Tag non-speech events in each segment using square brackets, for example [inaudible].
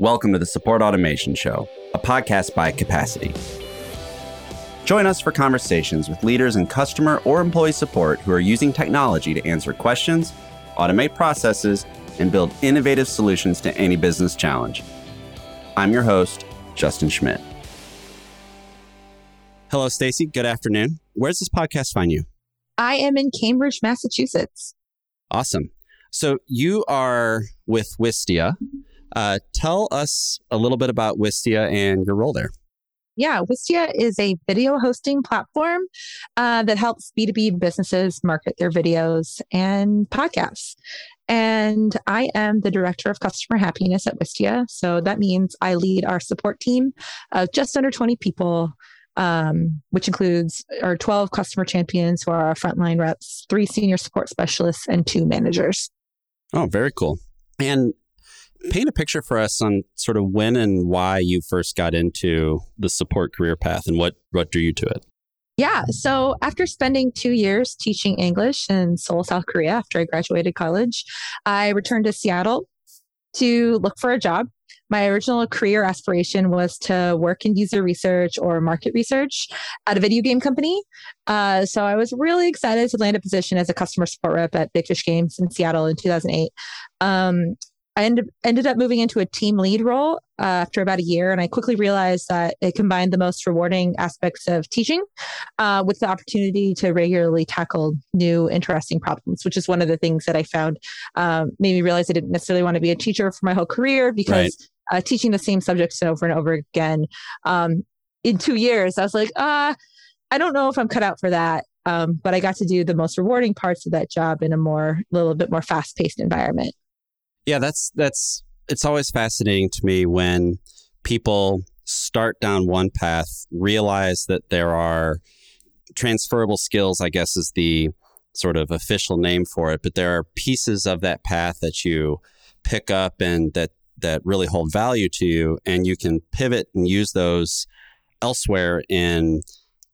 Welcome to the Support Automation Show, a podcast by Capacity. Join us for conversations with leaders in customer or employee support who are using technology to answer questions, automate processes, and build innovative solutions to any business challenge. I'm your host, Justin Schmidt. Hello, Stacy. Good afternoon. Where does this podcast find you? I am in Cambridge, Massachusetts. Awesome. So you are with Wistia. Uh, tell us a little bit about Wistia and your role there. Yeah, Wistia is a video hosting platform uh, that helps B2B businesses market their videos and podcasts. And I am the director of customer happiness at Wistia. So that means I lead our support team of just under 20 people, um, which includes our 12 customer champions who are our frontline reps, three senior support specialists, and two managers. Oh, very cool. And paint a picture for us on sort of when and why you first got into the support career path and what what drew you to it. Yeah. So after spending two years teaching English in Seoul, South Korea, after I graduated college, I returned to Seattle to look for a job. My original career aspiration was to work in user research or market research at a video game company. Uh, so I was really excited to land a position as a customer support rep at Big Fish Games in Seattle in 2008. Um, I ended, ended up moving into a team lead role uh, after about a year, and I quickly realized that it combined the most rewarding aspects of teaching uh, with the opportunity to regularly tackle new, interesting problems, which is one of the things that I found um, made me realize I didn't necessarily want to be a teacher for my whole career because right. uh, teaching the same subjects over and over again um, in two years, I was like, ah, I don't know if I'm cut out for that. Um, but I got to do the most rewarding parts of that job in a more, little bit more fast paced environment. Yeah, that's that's it's always fascinating to me when people start down one path, realize that there are transferable skills, I guess is the sort of official name for it, but there are pieces of that path that you pick up and that that really hold value to you and you can pivot and use those elsewhere in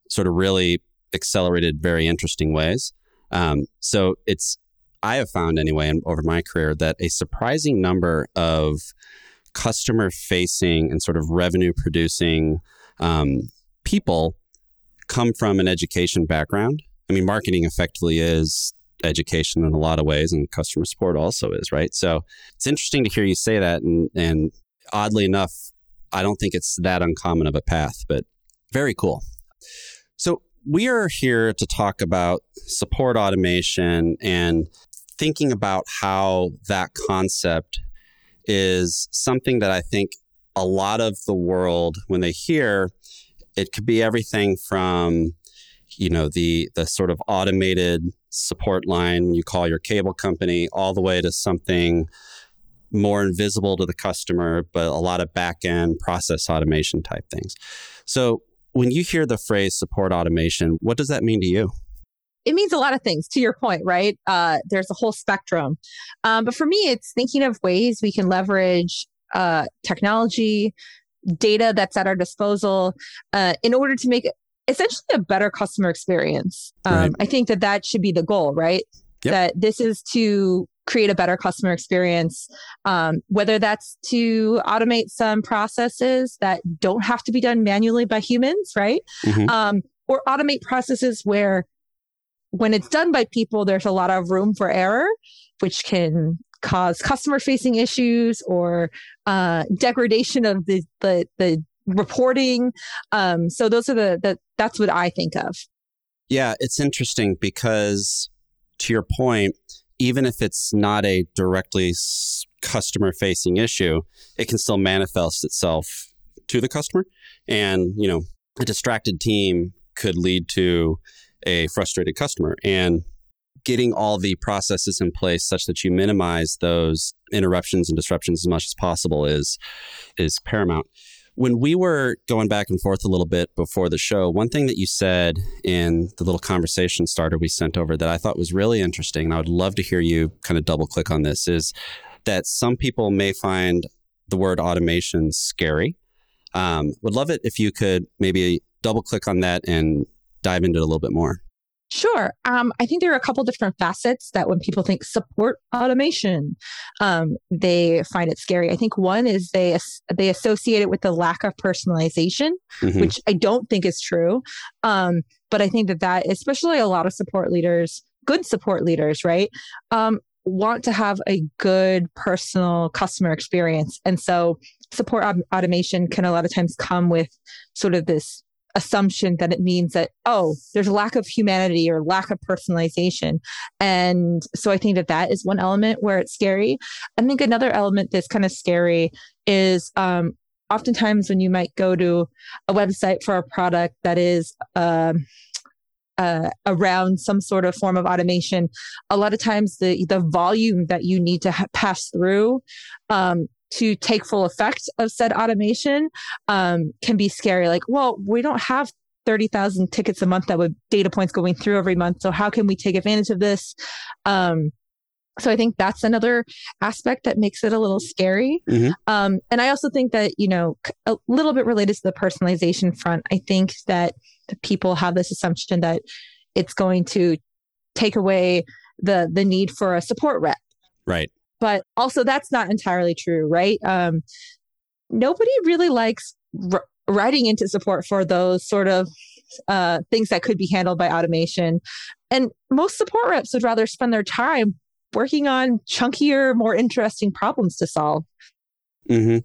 sort of really accelerated very interesting ways. Um, so it's I have found anyway in, over my career that a surprising number of customer facing and sort of revenue producing um, people come from an education background. I mean, marketing effectively is education in a lot of ways, and customer support also is, right? So it's interesting to hear you say that. And, and oddly enough, I don't think it's that uncommon of a path, but very cool. So we are here to talk about support automation and thinking about how that concept is something that I think a lot of the world, when they hear, it could be everything from, you know, the the sort of automated support line you call your cable company, all the way to something more invisible to the customer, but a lot of back end process automation type things. So when you hear the phrase support automation, what does that mean to you? It means a lot of things to your point, right? Uh, there's a whole spectrum. Um, but for me, it's thinking of ways we can leverage uh, technology, data that's at our disposal uh, in order to make essentially a better customer experience. Um, right. I think that that should be the goal, right? Yep. That this is to create a better customer experience, um, whether that's to automate some processes that don't have to be done manually by humans, right? Mm-hmm. Um, or automate processes where when it's done by people, there's a lot of room for error, which can cause customer facing issues or uh, degradation of the, the, the reporting. Um, so those are the, the, that's what I think of. Yeah, it's interesting because to your point, even if it's not a directly customer facing issue, it can still manifest itself to the customer. And, you know, a distracted team could lead to a frustrated customer and getting all the processes in place such that you minimize those interruptions and disruptions as much as possible is is paramount. When we were going back and forth a little bit before the show, one thing that you said in the little conversation starter we sent over that I thought was really interesting, and I would love to hear you kind of double click on this, is that some people may find the word automation scary. Um, would love it if you could maybe double click on that and dive into it a little bit more. Sure. Um, I think there are a couple different facets that when people think support automation, um, they find it scary. I think one is they they associate it with the lack of personalization, mm-hmm. which I don't think is true. Um, but I think that that, especially a lot of support leaders, good support leaders, right, um, want to have a good personal customer experience, and so support automation can a lot of times come with sort of this assumption that it means that, oh, there's a lack of humanity or lack of personalization. And so I think that that is one element where it's scary. I think another element that's kind of scary is um, oftentimes when you might go to a website for a product that is, um, uh, around some sort of form of automation, a lot of times the the volume that you need to ha- pass through um, to take full effect of said automation um, can be scary. Like, well, we don't have 30,000 tickets a month that would data points going through every month. So how can we take advantage of this? Um, so I think that's another aspect that makes it a little scary. Mm-hmm. Um, and I also think that, you know, a little bit related to the personalization front, I think that people have this assumption that it's going to take away the the need for a support rep. Right. But also, that's not entirely true, right? Um, nobody really likes r- writing into support for those sort of uh, things that could be handled by automation. And most support reps would rather spend their time working on chunkier, more interesting problems to solve. Mm-hmm.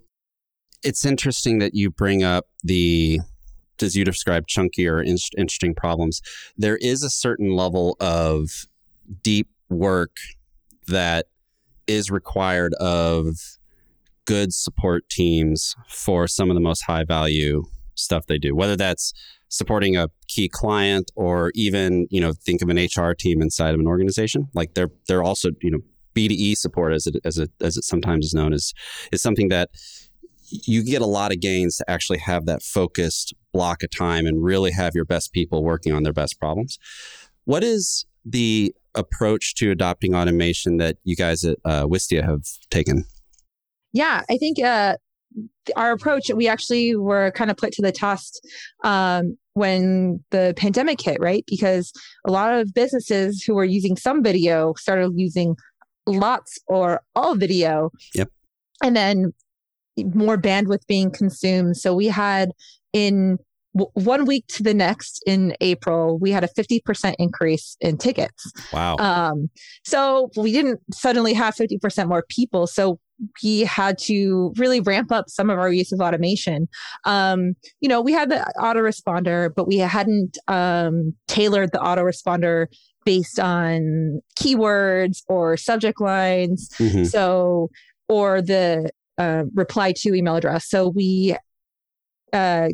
It's interesting that you bring up the, as you describe, chunkier, in- interesting problems. There is a certain level of deep work that is required of good support teams for some of the most high value stuff they do, whether that's supporting a key client or even, you know, think of an HR team inside of an organization. Like they're they're also, you know, BDE support as it as it as it sometimes is known is is something that you get a lot of gains to actually have that focused block of time and really have your best people working on their best problems. What is the approach to adopting automation that you guys at uh, Wistia have taken? Yeah, I think uh, our approach, we actually were kind of put to the test um, when the pandemic hit, right? Because a lot of businesses who were using some video started using lots or all video. Yep. And then more bandwidth being consumed. So we had in one week to the next in April, we had a 50% increase in tickets. Wow. Um, so we didn't suddenly have 50% more people. So we had to really ramp up some of our use of automation. Um, you know, we had the autoresponder, but we hadn't um, tailored the autoresponder based on keywords or subject lines. Mm-hmm. So, or the uh, reply to email address. So we uh,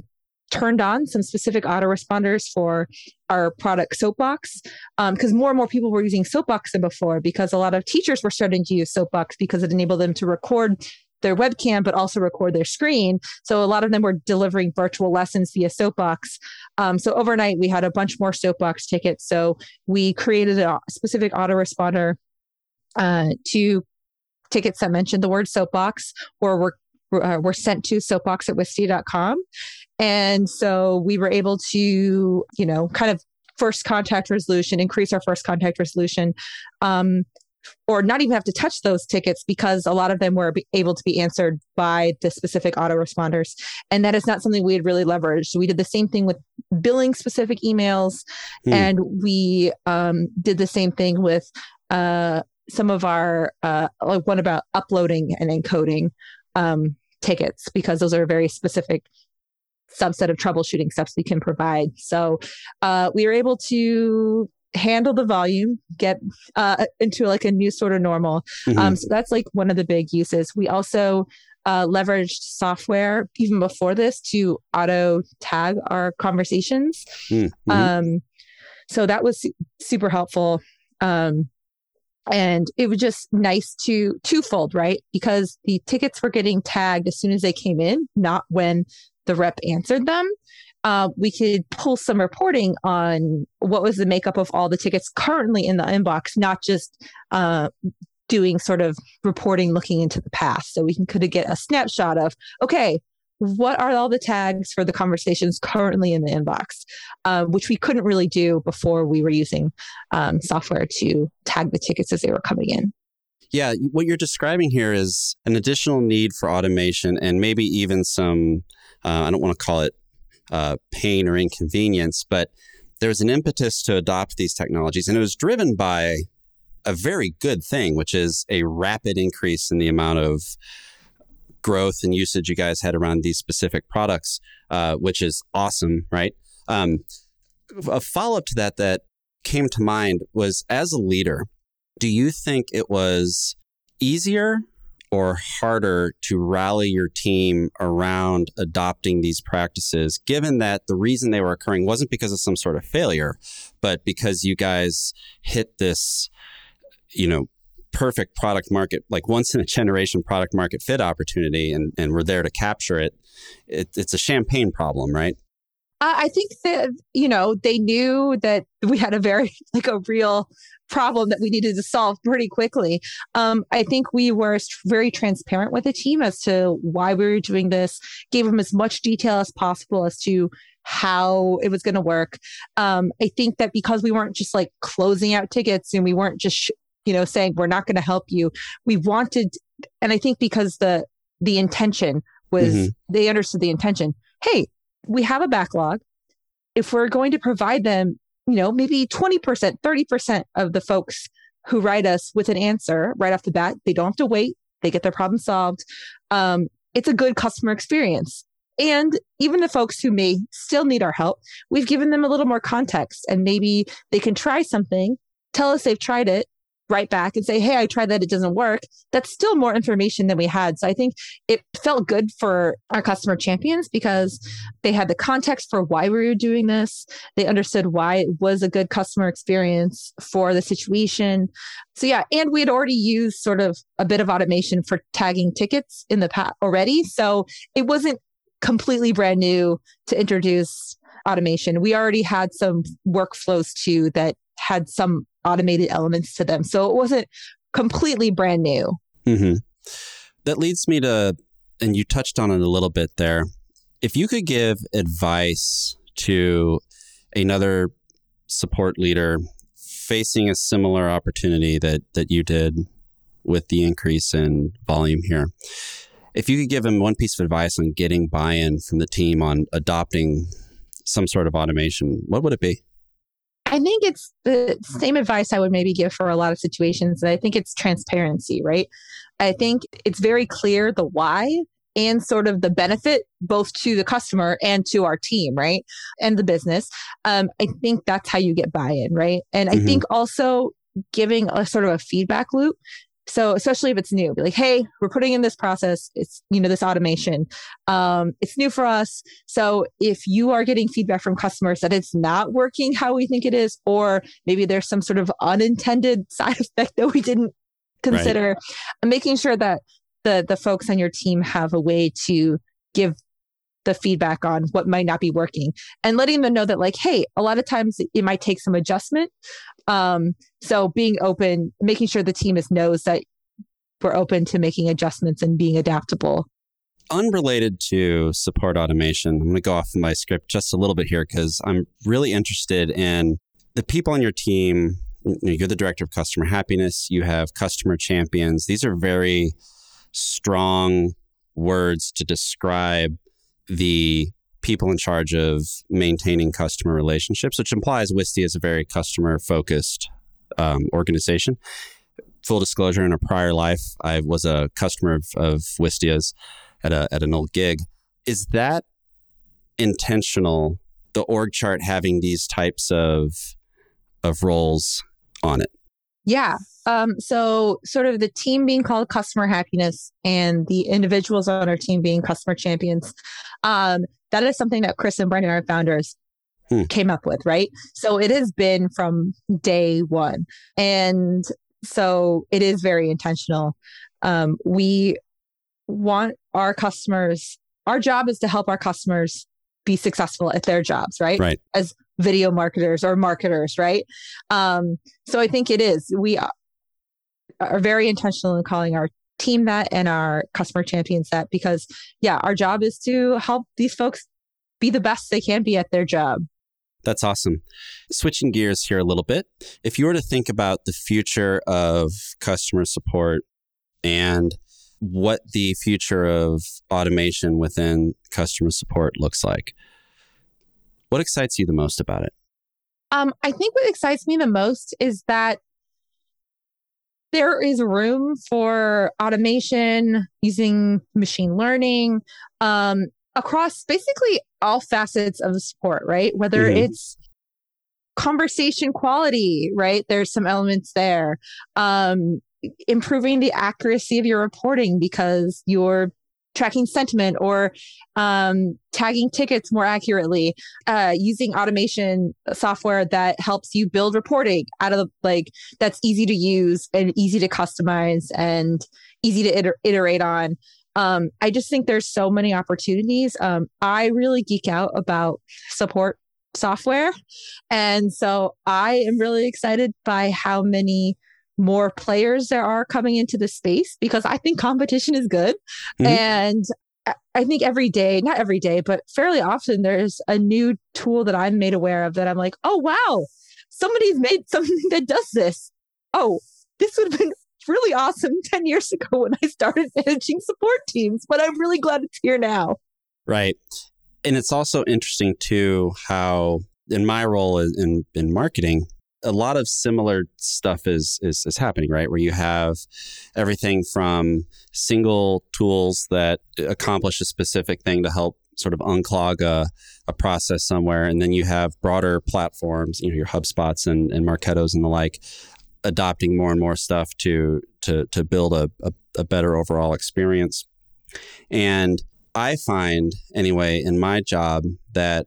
turned on some specific autoresponders for our product Soapbox because um, more and more people were using Soapbox than before because a lot of teachers were starting to use Soapbox because it enabled them to record their webcam but also record their screen. So a lot of them were delivering virtual lessons via soapbox. Um, so overnight we had a bunch more soapbox tickets. So we created a specific autoresponder uh, to tickets that mentioned the word soapbox or were uh, were sent to soapbox at wistia.com and so we were able to, you know, kind of first contact resolution, increase our first contact resolution, um, or not even have to touch those tickets because a lot of them were able to be answered by the specific autoresponders. And that is not something we had really leveraged. We did the same thing with billing specific emails, hmm. and we um, did the same thing with uh, some of our, uh, like one about uploading and encoding um, tickets because those are a very specific subset of troubleshooting steps we can provide. So uh, we were able to handle the volume, get uh, into like a new sort of normal. Mm-hmm. Um, so that's like one of the big uses. We also uh, leveraged software even before this to auto tag our conversations. Mm-hmm. Um, so that was su- super helpful. Um, and it was just nice to twofold, right? Because the tickets were getting tagged as soon as they came in, not when the rep answered them. Uh, we could pull some reporting on what was the makeup of all the tickets currently in the inbox, not just uh, doing sort of reporting looking into the past. So we can could get a snapshot of, okay, what are all the tags for the conversations currently in the inbox, uh, which we couldn't really do before we were using um, software to tag the tickets as they were coming in. Yeah, what you're describing here is an additional need for automation and maybe even some, uh, I don't want to call it uh, pain or inconvenience, but there's an impetus to adopt these technologies. And it was driven by a very good thing, which is a rapid increase in the amount of growth and usage you guys had around these specific products, uh, which is awesome, right? Um, a follow up to that that came to mind was as a leader, do you think it was easier or harder to rally your team around adopting these practices, given that the reason they were occurring wasn't because of some sort of failure, but because you guys hit this, you know, perfect product market, like once in a generation product market fit opportunity, and, and we're there to capture it, it it's a champagne problem, right? I think that, you know, they knew that we had a very, [laughs] like a real problem that we needed to solve pretty quickly. Um, I think we were very transparent with the team as to why we were doing this, gave them as much detail as possible as to how it was going to work. Um, I think that because we weren't just like closing out tickets and we weren't just, sh- you know, saying we're not going to help you, we wanted, and I think because the, the intention was mm-hmm. they understood the intention. Hey, we have a backlog. If we're going to provide them, you know, maybe 20%, 30% of the folks who write us with an answer right off the bat, they don't have to wait. They get their problem solved. Um, it's a good customer experience. And even the folks who may still need our help, we've given them a little more context and maybe they can try something, tell us they've tried it, write back and say, Hey, I tried that. It doesn't work. That's still more information than we had. So I think it felt good for our customer champions because they had the context for why we were doing this. They understood why it was a good customer experience for the situation. So yeah, and we had already used sort of a bit of automation for tagging tickets in the past already. So it wasn't completely brand new to introduce automation. We already had some workflows too that had some automated elements to them. So it wasn't completely brand new. Mm-hmm. That leads me to, and you touched on it a little bit there. If you could give advice to another support leader facing a similar opportunity that that you did with the increase in volume here, if you could give him one piece of advice on getting buy-in from the team on adopting some sort of automation, what would it be? I think it's the same advice I would maybe give for a lot of situations. And I think it's transparency, right? I think it's very clear the why and sort of the benefit both to the customer and to our team, right? And the business. Um, I think that's how you get buy in, right? And I mm-hmm. think also giving a sort of a feedback loop so especially if it's new, be like, hey, we're putting in this process. It's, you know, this automation. Um, it's new for us. So if you are getting feedback from customers that it's not working how we think it is, or maybe there's some sort of unintended [laughs] side effect that we didn't consider, right. making sure that the the folks on your team have a way to give the feedback on what might not be working and letting them know that like hey a lot of times it might take some adjustment um, so being open, making sure the team is knows that we're open to making adjustments and being adaptable. Unrelated to support automation, I'm going to go off my script just a little bit here because I'm really interested in the people on your team. You're the director of customer happiness. You have customer champions. These are very strong words to describe the people in charge of maintaining customer relationships, which implies Wistia is a very customer focused um, organization. Full disclosure, in a prior life, I was a customer of, of Wistia's at, a, at an old gig. Is that intentional, the org chart having these types of, of roles on it? Yeah. Um, so, sort of the team being called customer happiness and the individuals on our team being customer champions. Um, that is something that Chris and Brendan, our founders, hmm. came up with, right? So it has been from day one. And so it is very intentional. Um, we want our customers, our job is to help our customers be successful at their jobs, right? Right. As video marketers or marketers, right? Um, so I think it is. We are very intentional in calling our team that and our customer champions that because yeah, our job is to help these folks be the best they can be at their job. That's awesome. Switching gears here a little bit. If you were to think about the future of customer support and what the future of automation within customer support looks like, what excites you the most about it? Um, I think what excites me the most is that there is room for automation using machine learning um, across basically all facets of the support, right? Whether mm-hmm. it's conversation quality, right? There's some elements there. Um, improving the accuracy of your reporting because you're tracking sentiment or um, tagging tickets more accurately, uh, using automation software that helps you build reporting out of the, like that's easy to use and easy to customize and easy to iter- iterate on. Um, I just think there's so many opportunities. Um, I really geek out about support software. And so I am really excited by how many more players there are coming into the space because I think competition is good. Mm-hmm. And I think every day, not every day, but fairly often, there's a new tool that I'm made aware of that I'm like, oh, wow, somebody's made [laughs] something that does this. Oh, this would have been really awesome [laughs] 10 years ago when I started managing support teams, but I'm really glad it's here now. Right. And it's also interesting, too, how in my role in, in marketing, a lot of similar stuff is, is is happening, right? Where you have everything from single tools that accomplish a specific thing to help sort of unclog a, a process somewhere, and then you have broader platforms, you know, your HubSpots and, and Marketos and the like, adopting more and more stuff to to to build a, a, a better overall experience. And I find anyway in my job that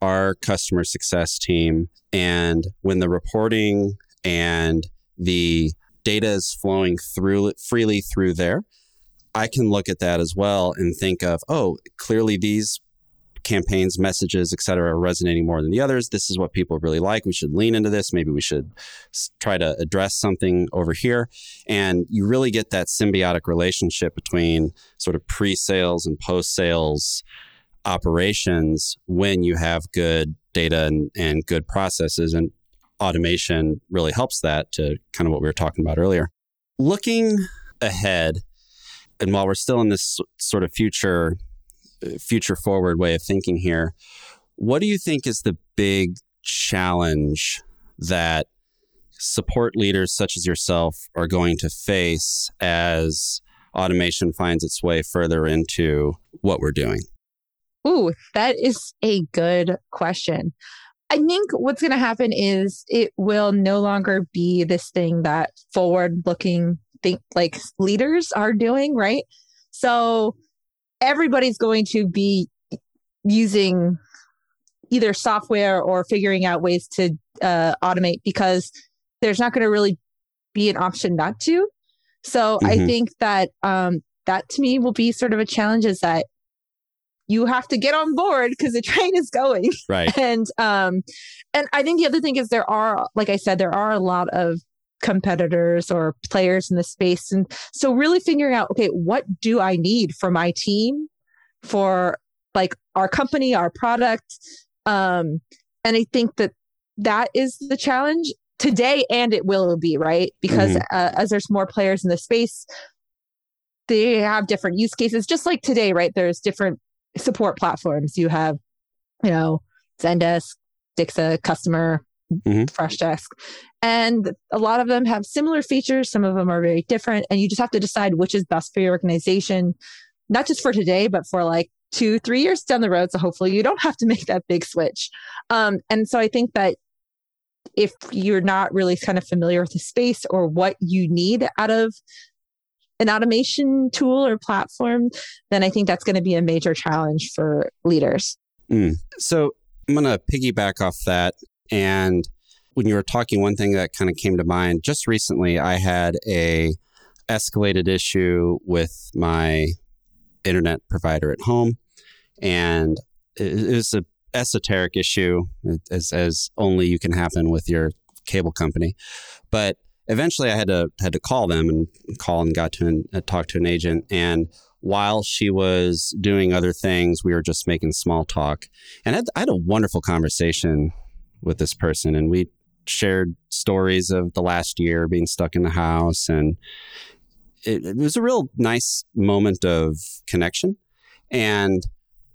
our customer success team. And when the reporting and the data is flowing through freely through there, I can look at that as well and think of, oh, clearly these campaigns, messages, et cetera, are resonating more than the others. This is what people really like. We should lean into this. Maybe we should try to address something over here. And you really get that symbiotic relationship between sort of pre sales and post sales operations when you have good data and, and good processes and automation really helps that to kind of what we were talking about earlier. Looking ahead and while we're still in this sort of future uh, future forward way of thinking here what do you think is the big challenge that support leaders such as yourself are going to face as automation finds its way further into what we're doing Ooh, that is a good question. I think what's going to happen is it will no longer be this thing that forward looking think like leaders are doing, right? So everybody's going to be using either software or figuring out ways to uh, automate because there's not going to really be an option not to. So mm-hmm. I think that um, that to me will be sort of a challenge is that you have to get on board because the train is going. [laughs] Right. And um and I think the other thing is there are like I said there are a lot of competitors or players in the space and so really figuring out okay what do I need for my team for like our company our product um and I think that that is the challenge today and it will be right because mm-hmm. uh, as there's more players in the space they have different use cases just like today right there's different support platforms. You have, you know, Zendesk, Dixa, Kustomer, mm-hmm. Freshdesk. And a lot of them have similar features. Some of them are very different. And you just have to decide which is best for your organization, not just for today, but for like two, three years down the road. So hopefully you don't have to [laughs] make that big switch. Um, and so I think that if you're not really kind of familiar with the space or what you need out of an automation tool or platform, then I think that's going to be a major challenge for leaders. Mm. So I'm going to piggyback off that. And when you were talking, one thing that kind of came to mind just recently, I had a escalated issue with my internet provider at home, and it was a esoteric issue as, as only you can happen with your cable company. But eventually I had to had to call them and call and got to an, uh, talk to an agent. And while she was doing other things, we were just making small talk. And I had, I had a wonderful conversation with this person, and we shared stories of the last year being stuck in the house and it, it was a real nice moment of connection and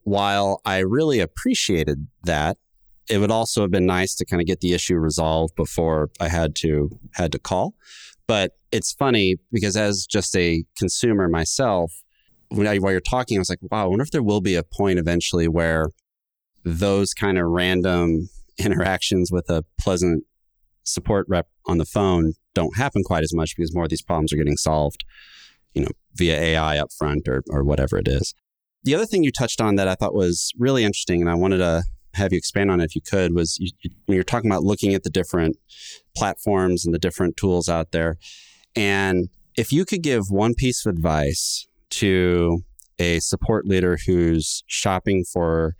while I really appreciated that, it would also have been nice to kind of get the issue resolved before I had to had to call. But it's funny because as just a consumer myself, when I, while you're talking, I was like, wow, I wonder if there will be a point eventually where those kind of random [laughs] interactions with a pleasant support rep on the phone don't happen quite as much because more of these problems are getting solved, you know, via AI up front or, or whatever it is. The other thing you touched on that I thought was really interesting, and I wanted to have you expand on it if you could, was you, you're talking about looking at the different platforms and the different tools out there. And if you could give one piece of advice to a support leader who's shopping for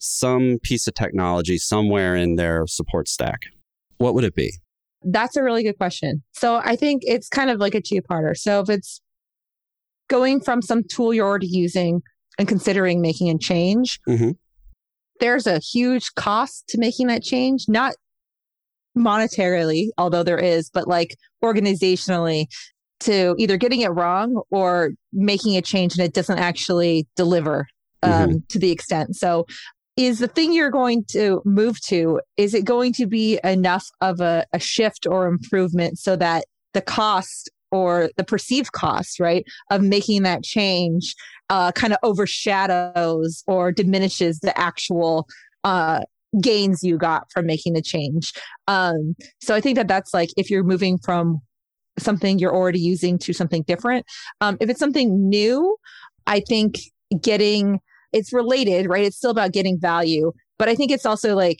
some piece of technology somewhere in their support stack, what would it be? That's a really good question. So I think it's kind of like a two parter. So if it's going from some tool you're already using and considering making a change, mm-hmm. There's a huge cost to making that change, not monetarily, although there is, but like organizationally to either getting it wrong or making a change and it doesn't actually deliver um, mm-hmm. to the extent. So is the thing you're going to move to is it going to be enough of a, a shift or improvement so that the cost or the perceived cost, right, of making that change uh, kind of overshadows or diminishes the actual uh, gains you got from making the change. Um, so I think that that's like if you're moving from something you're already using to something different. Um, if it's something new, I think getting it's related, right? It's still about getting value, but I think it's also like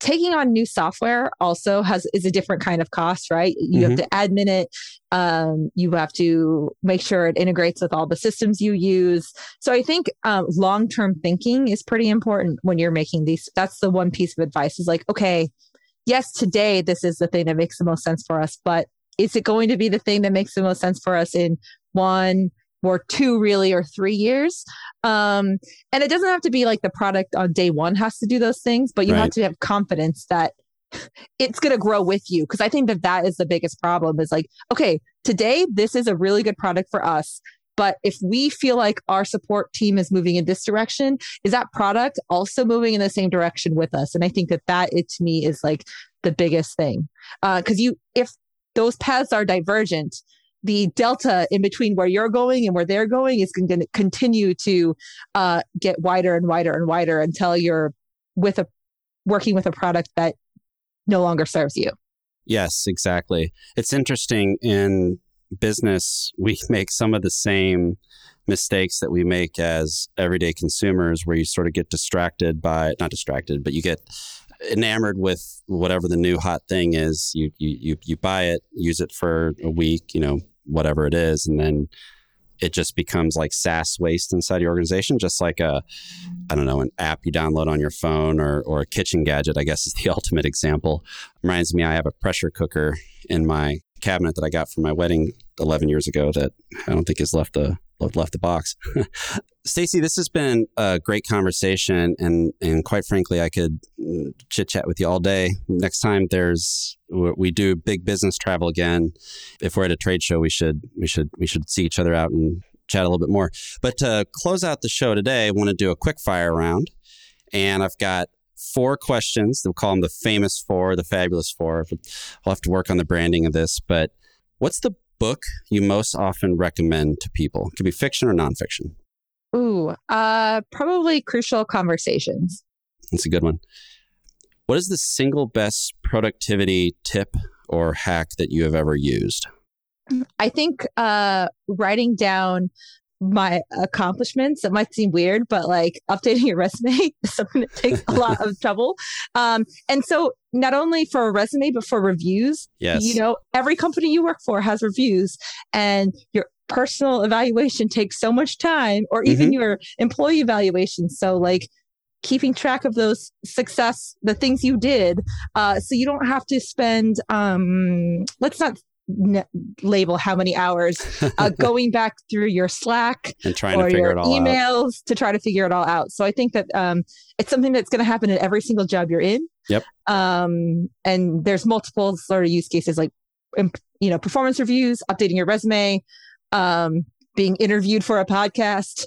taking on new software also has is a different kind of cost right you mm-hmm. have to admin it um, you have to make sure it integrates with all the systems you use so i think um, long-term thinking is pretty important when you're making these that's the one piece of advice is like okay yes today this is the thing that makes the most sense for us but is it going to be the thing that makes the most sense for us in one or two really or three years. Um, and it doesn't have to be like the product on day one has to do those things but you right. have to have confidence that it's going to grow with you. Because i think that that is the biggest problem is like okay today this is a really good product for us but if we feel like our support team is moving in this direction is that product also moving in the same direction with us? And i think that that it to me is like the biggest thing. Because uh, you if those paths are divergent the delta in between where you're going and where they're going is going to continue to uh, get wider and wider and wider until you're with a working with a product that no longer serves you. Yes, exactly. It's interesting in business, we [laughs] make some of the same mistakes that we make as everyday consumers, where you sort of get distracted by, not distracted, but you get enamored with whatever the new hot thing is. You, you, you, you buy it, use it for a week, you know, whatever it is, and then it just becomes like SaaS waste inside your organization, just like a, I don't know, an app you download on your phone or, or a kitchen gadget, I guess is the [laughs] ultimate example. Reminds me, I have a pressure cooker in my cabinet that I got for my wedding 11 years ago that I don't think has left the left the box. [laughs] Stacy, this has been a great conversation, and and quite frankly, I could mm, chit chat with you all day. Next time there's we do big business travel again, if we're at a trade show, we should we should we should see each other out and chat a little bit more. But to close out the show today, I want to do a quick fire round, and I've got four questions. We'll call them the famous four, the fabulous four. I'll have to work on the branding of this, but what's the book you most often recommend to people? It could be fiction or nonfiction. Ooh, uh, probably Crucial Conversations. That's a good one. What is the single best productivity tip or hack that you have ever used? I think uh, writing down my accomplishments. It might seem weird, but like updating your resume [laughs] is something that takes a lot of trouble. Um, and so not only for a resume, but for reviews. Yes. You know, every company you work for has reviews and your personal evaluation takes so much time or even mm-hmm. your employee evaluation. So like keeping track of those success, the things you did, uh, so you don't have to spend. Um, let's not n- label how many hours uh, [laughs] going back through your Slack and trying or to figure your it all out. emails to try to figure it all out. So I think that um, it's something that's going to happen in every single job you're in. Yep. Um, and there's multiple sort of use cases like, you know, performance reviews, updating your resume, um, being interviewed for a podcast.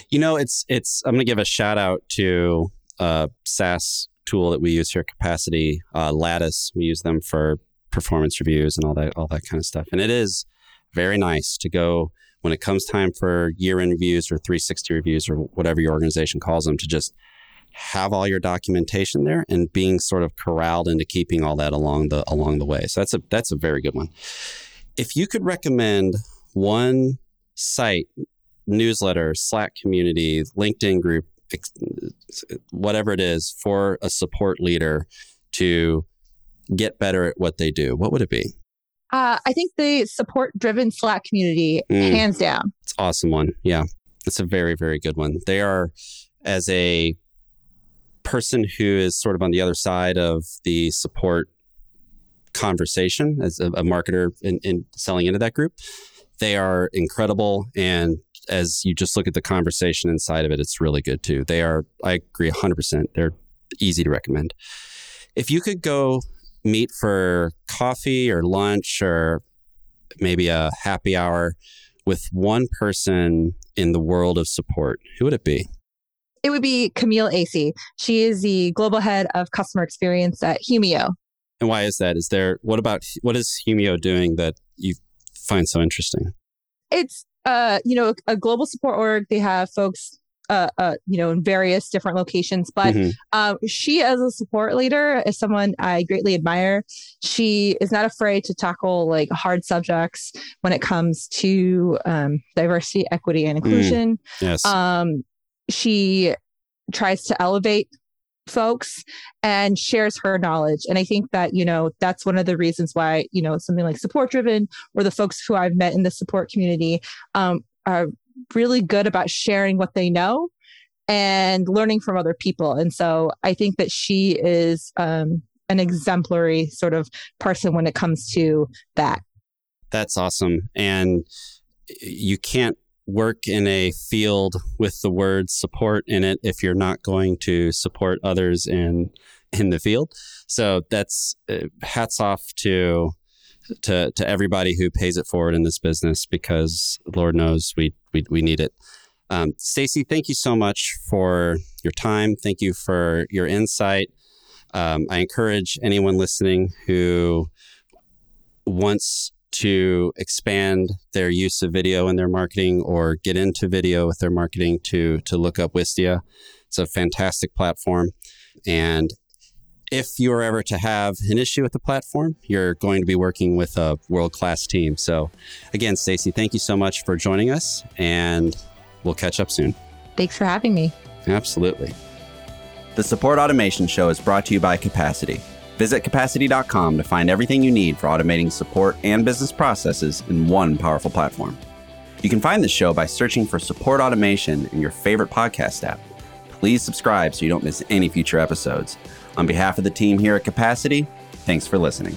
[laughs] you know, it's it's. I'm going to give a shout out to a SaaS tool that we use here, Capacity uh, Lattice. We use them for performance reviews and all that all that kind of stuff. And it is very nice to go when it comes time for year end reviews or 360 reviews or whatever your organization calls them to just have all your documentation there and being sort of corralled into keeping all that along the along the way. So that's a that's a very good one. If you could recommend one site, newsletter, Slack community, LinkedIn group, whatever it is for a support leader to get better at what they do, what would it be? Uh, I think the support driven Slack community, Mm. hands down. It's an awesome one. Yeah. It's a very, very good one. They are, as a person who is sort of on the other side of the support conversation as a, a marketer in, in selling into that group, they are incredible. And as you just look at the conversation inside of it, it's really good too. They are, I agree 100%. They're easy to recommend. If you could go meet for coffee or lunch or maybe a happy hour with one person in the world of support, who would it be? It would be Camille Acey. She is the global head of customer experience at Humio. And why is that? Is there what about what is Humio doing that you find so interesting? It's uh, you know, a global support org. They have folks uh, uh, you know, in various different locations. But Mhm. um, she, as a support leader, is someone I greatly admire. She is not afraid to tackle like hard subjects when it comes to um, diversity, equity, and inclusion. Yes. Um, she tries to elevate folks and shares her knowledge. And I think that, you know, that's one of the reasons why, you know, something like support driven or the folks who I've met in the support community um, are really good about sharing what they know and learning from other people. And so I think that she is um, an exemplary sort of person when it comes to that. That's awesome. And you can't work in a field with the word support in it if you're not going to support others in in the field. So that's uh, hats off to to to everybody who pays it forward in this business because Lord knows we we, we need it. Um, Stacy, thank you so much for your time. Thank you for your insight. Um, I encourage anyone listening who wants to expand their use of video in their marketing or get into video with their marketing to to look up Wistia. It's a fantastic platform. And if you are ever to have an issue with the platform, you're going to be working with a world-class team. So again, Stacy, thank you so much for joining us and we'll catch up soon. Thanks for having me. Absolutely. The Support Automation Show is brought to you by Capacity. Visit capacity.com to find everything you need for automating support and business processes in one powerful platform. You can find the show by searching for Support Automation in your favorite podcast app. Please subscribe so you don't miss any future episodes. On behalf of the team here at Capacity, thanks for listening.